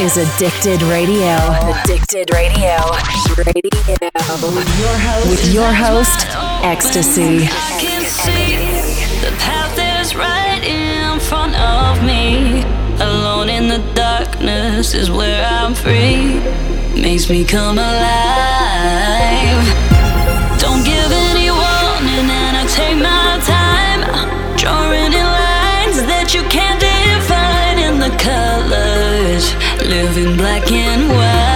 is Addicted Radio. Addicted Radio. Radio. With your host, With your host EXTSY. the path that's right in front of me. Alone in the darkness is where I'm free. Makes me come alive. live in black and white.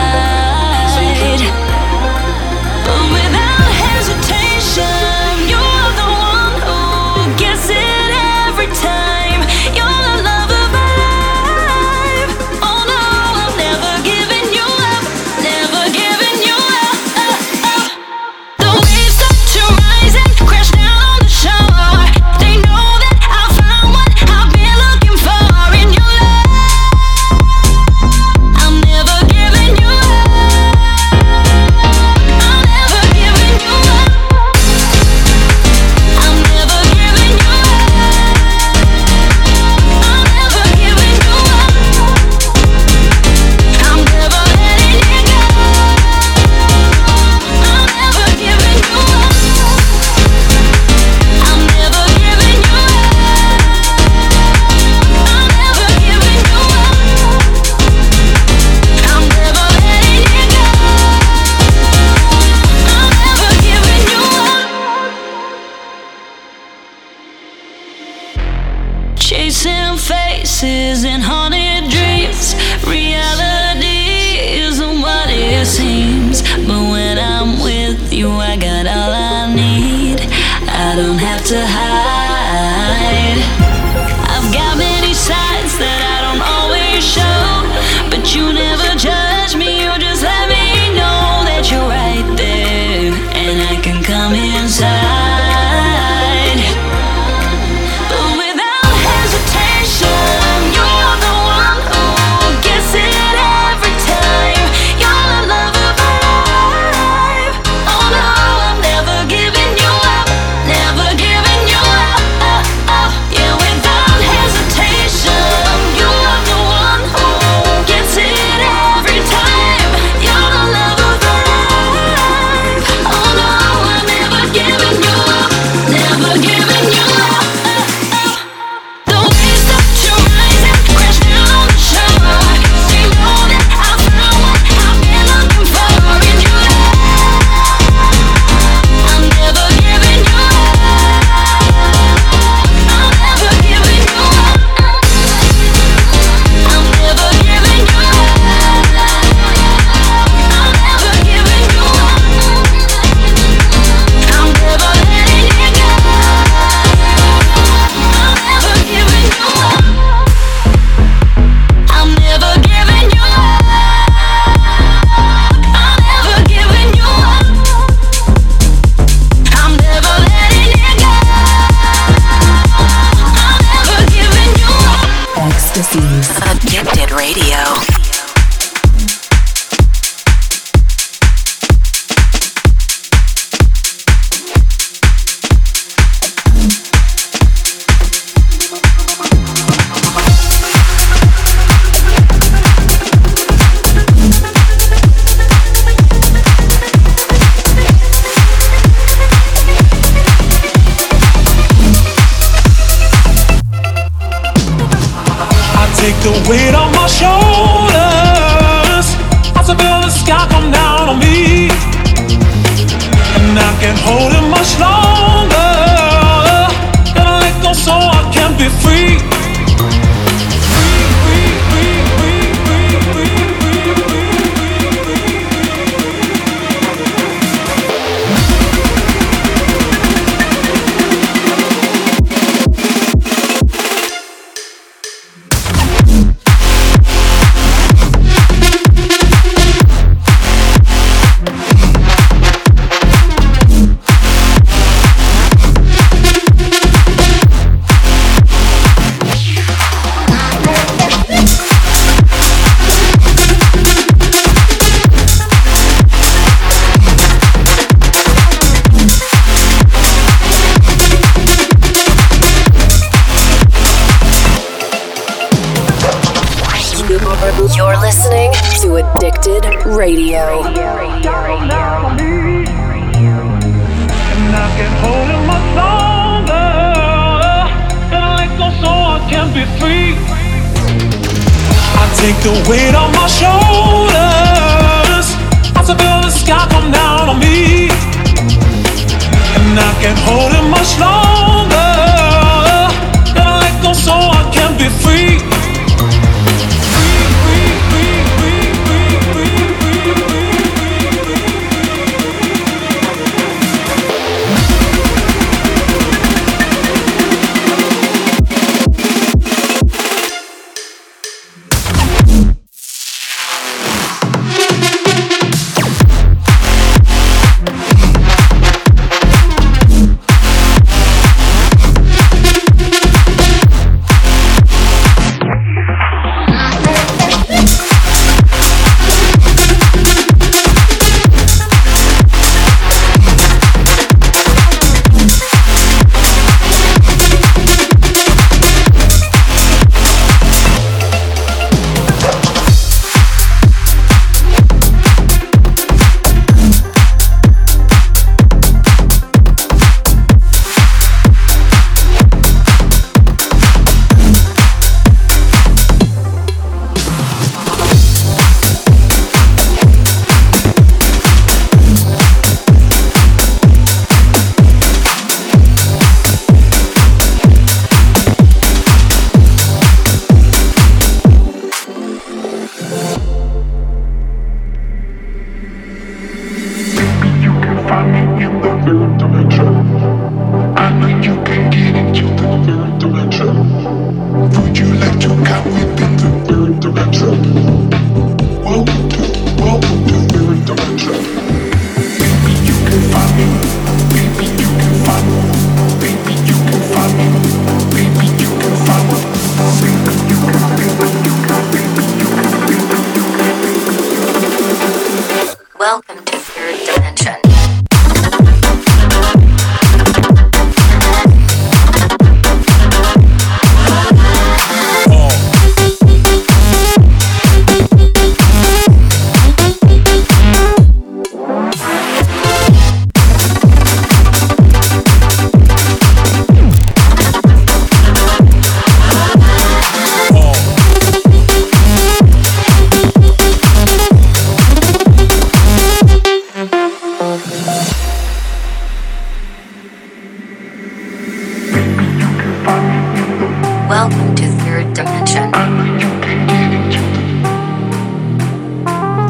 Welcome to Third Dimension.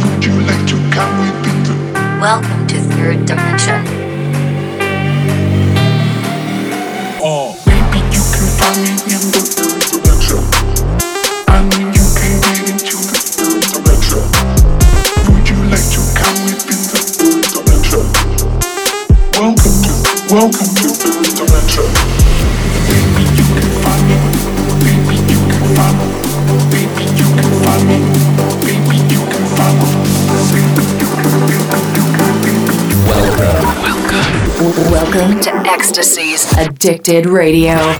Would you like to come with me? Welcome to Third Dimension. EXTSY's. Addicted Radio.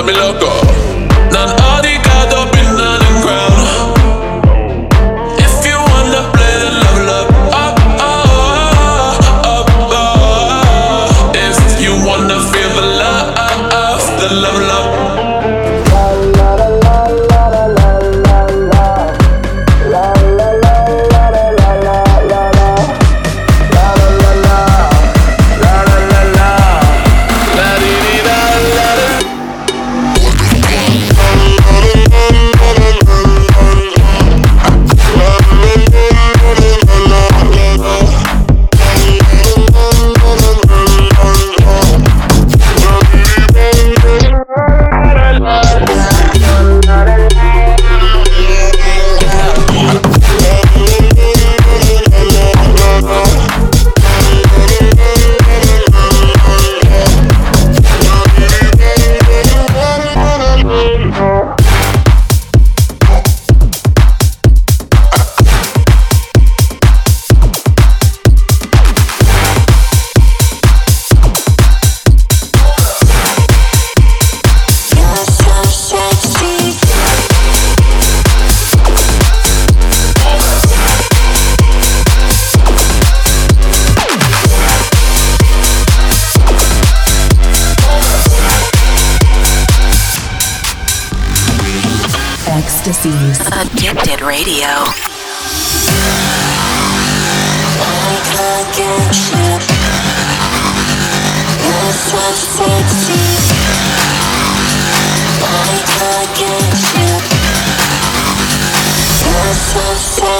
let me look up. Non ho di cadono so, so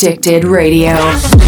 Addicted Radio.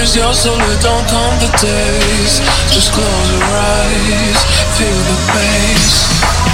Where's your solar? Don't count the days. Just close your eyes, feel the pace.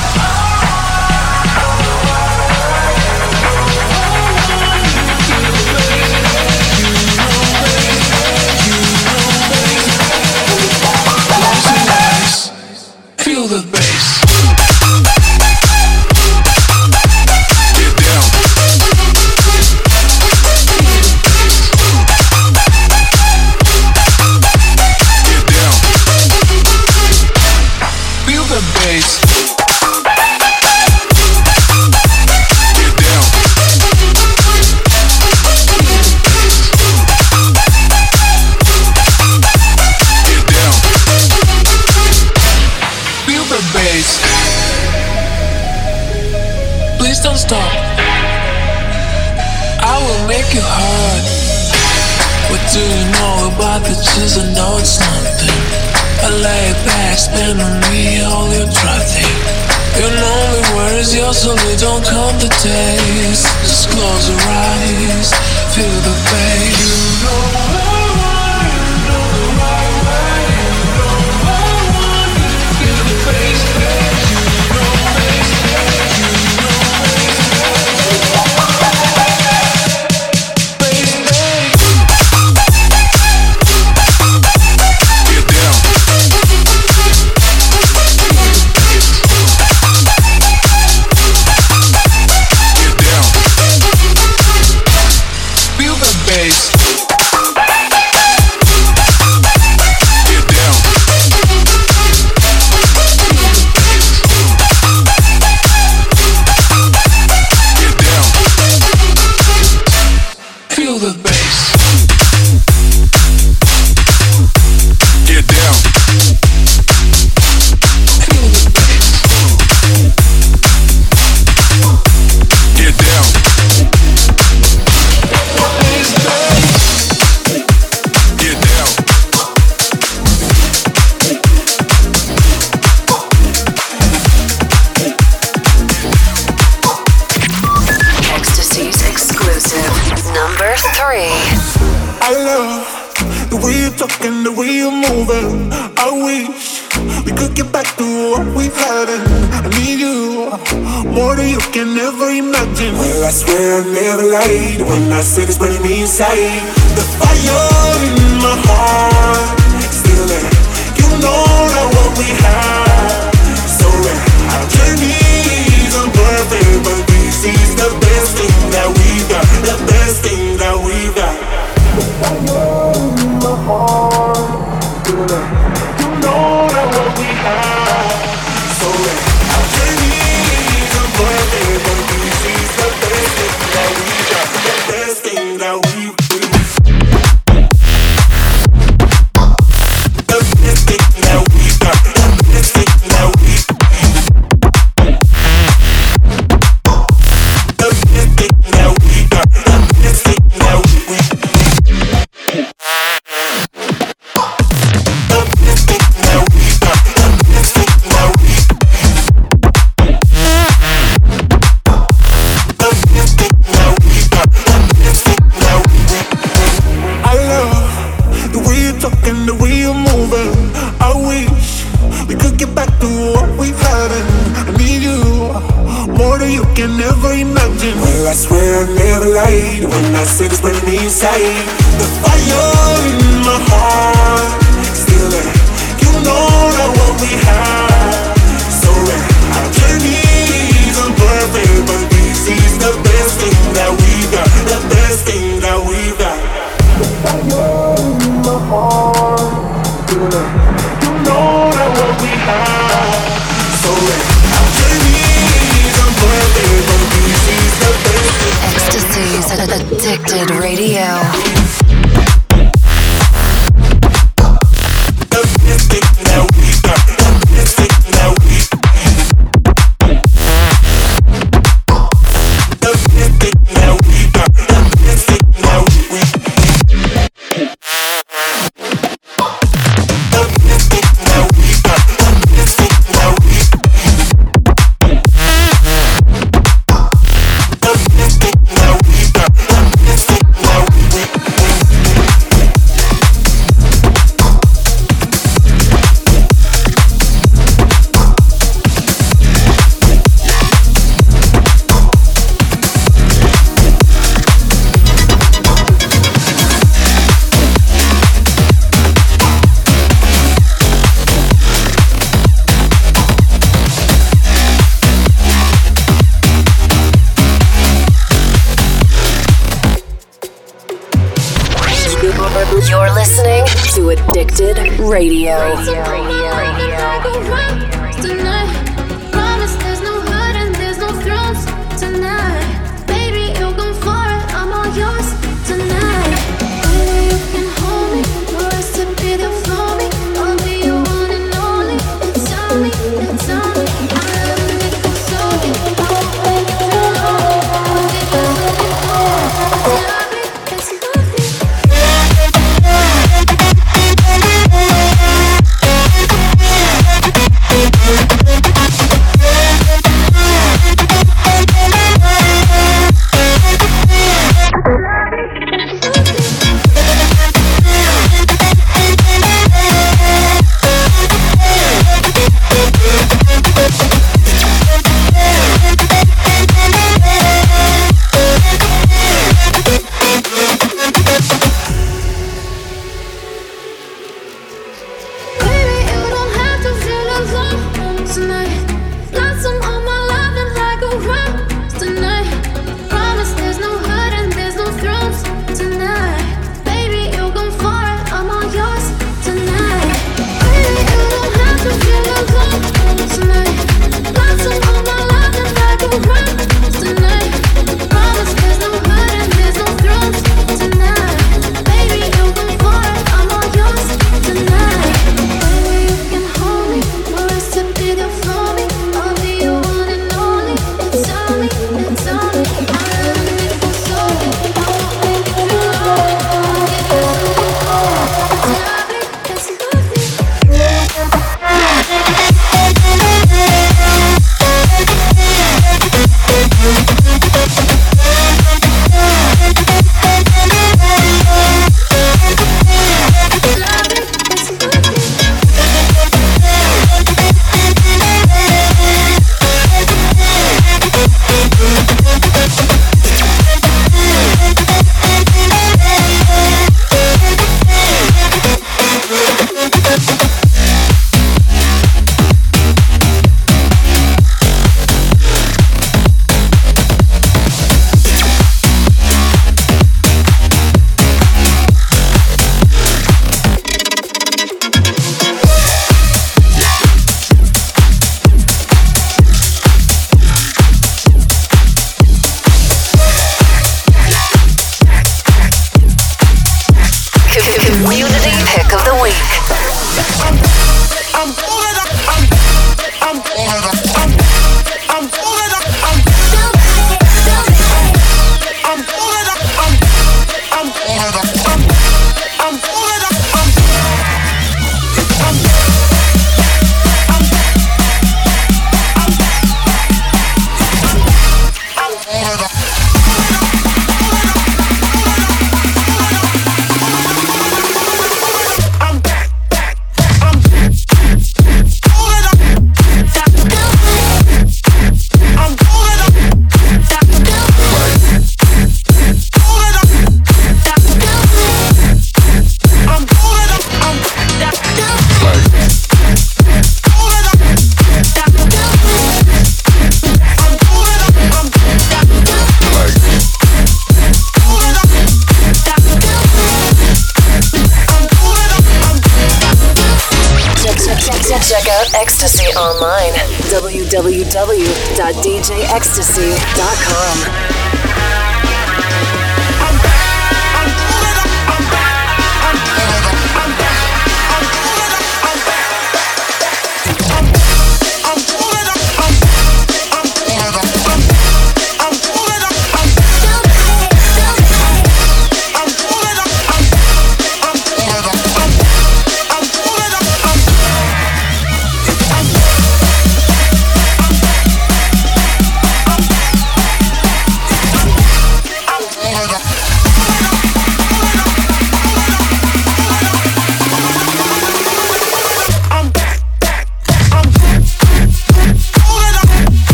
Thank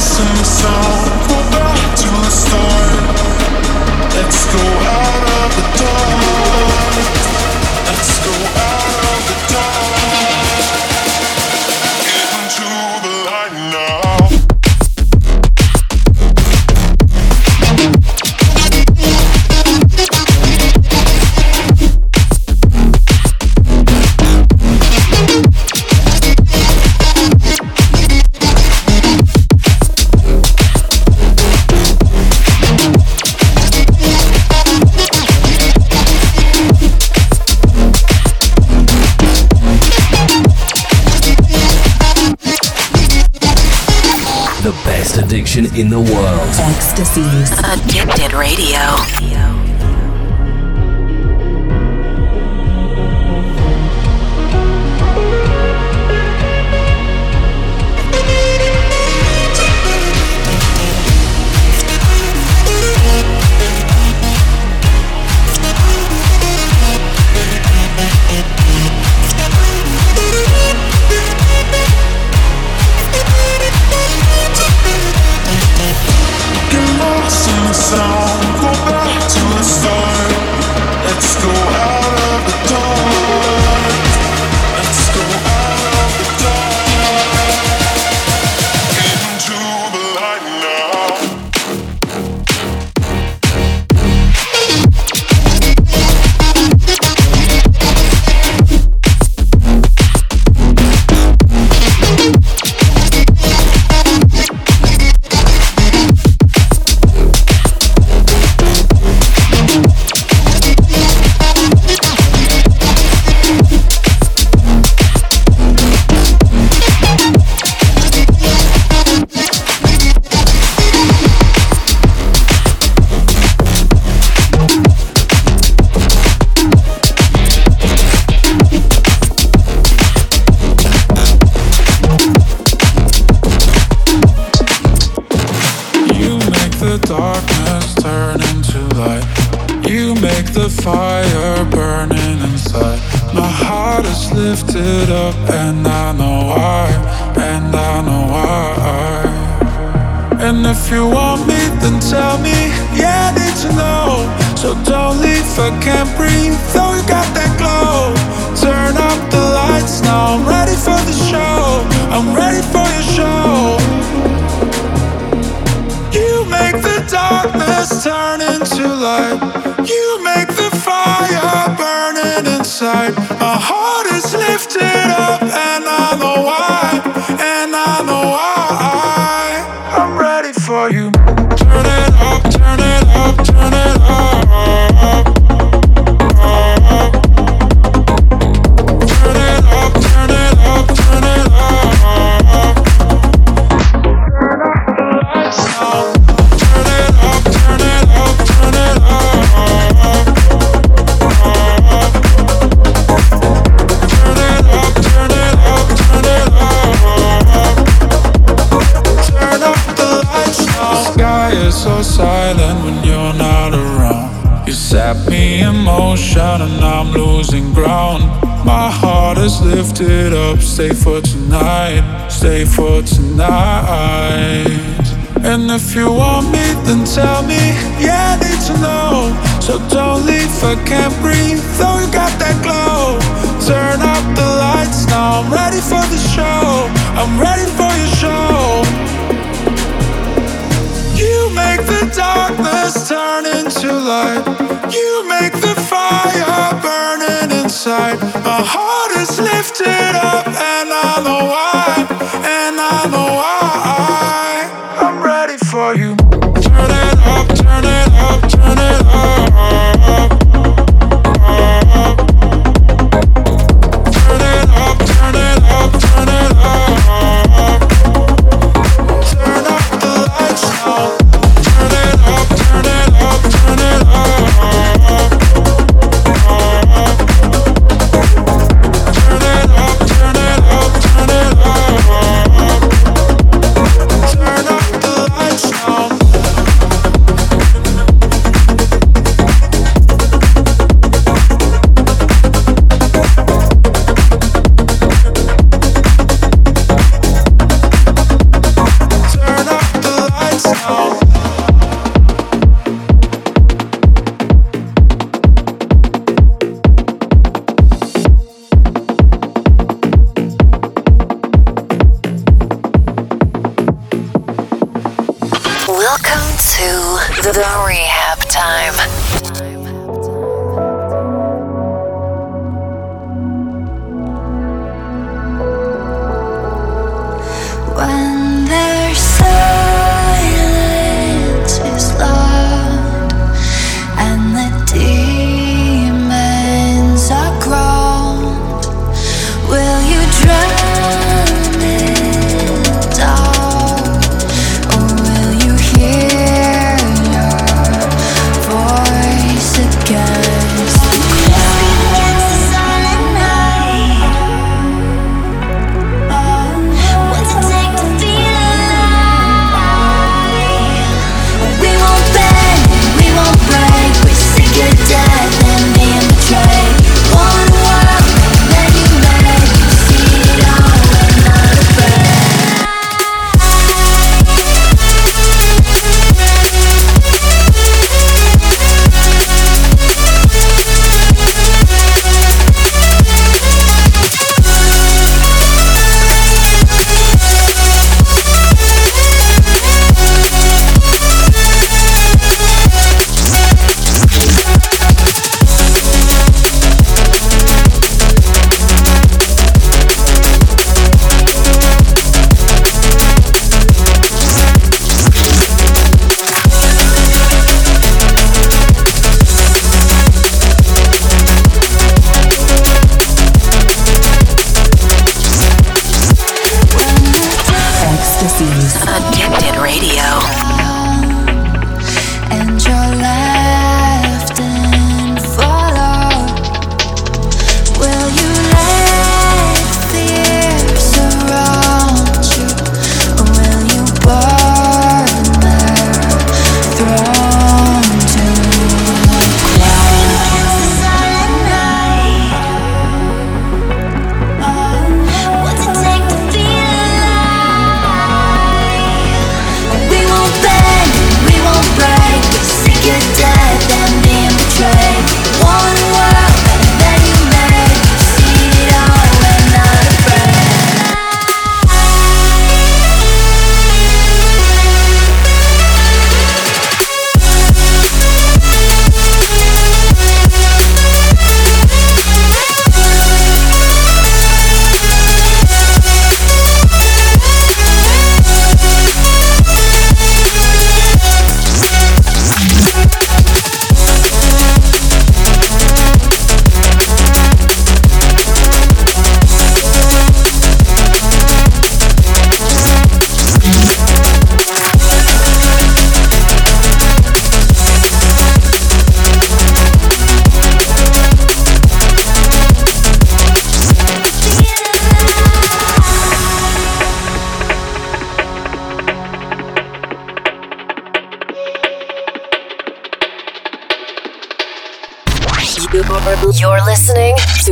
some song. In the world. EXTSY's. Addicted Radio. If you want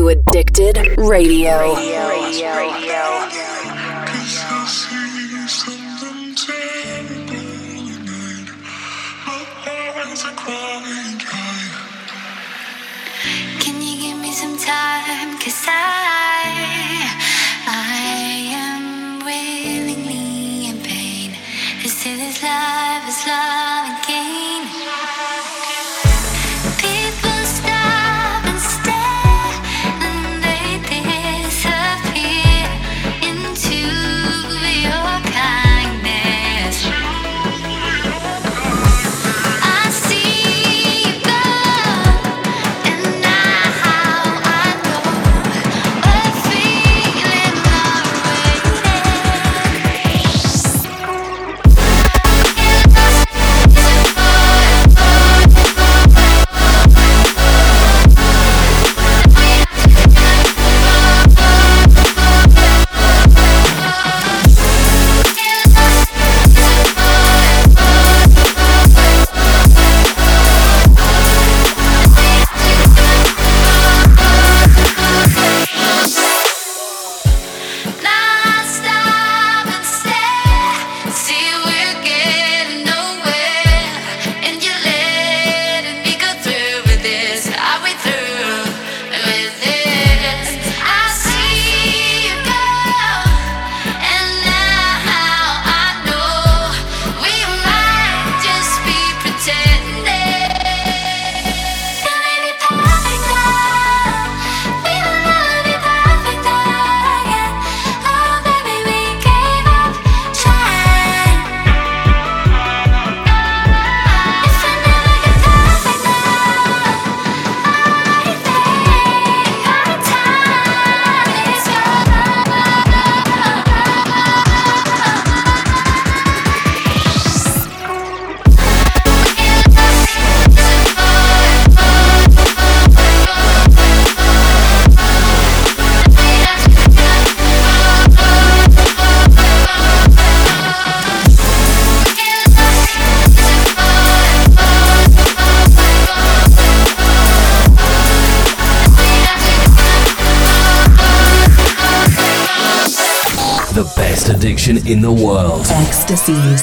Addicted Radio. radio, radio, radio. Can you give me some time? Cause I disease.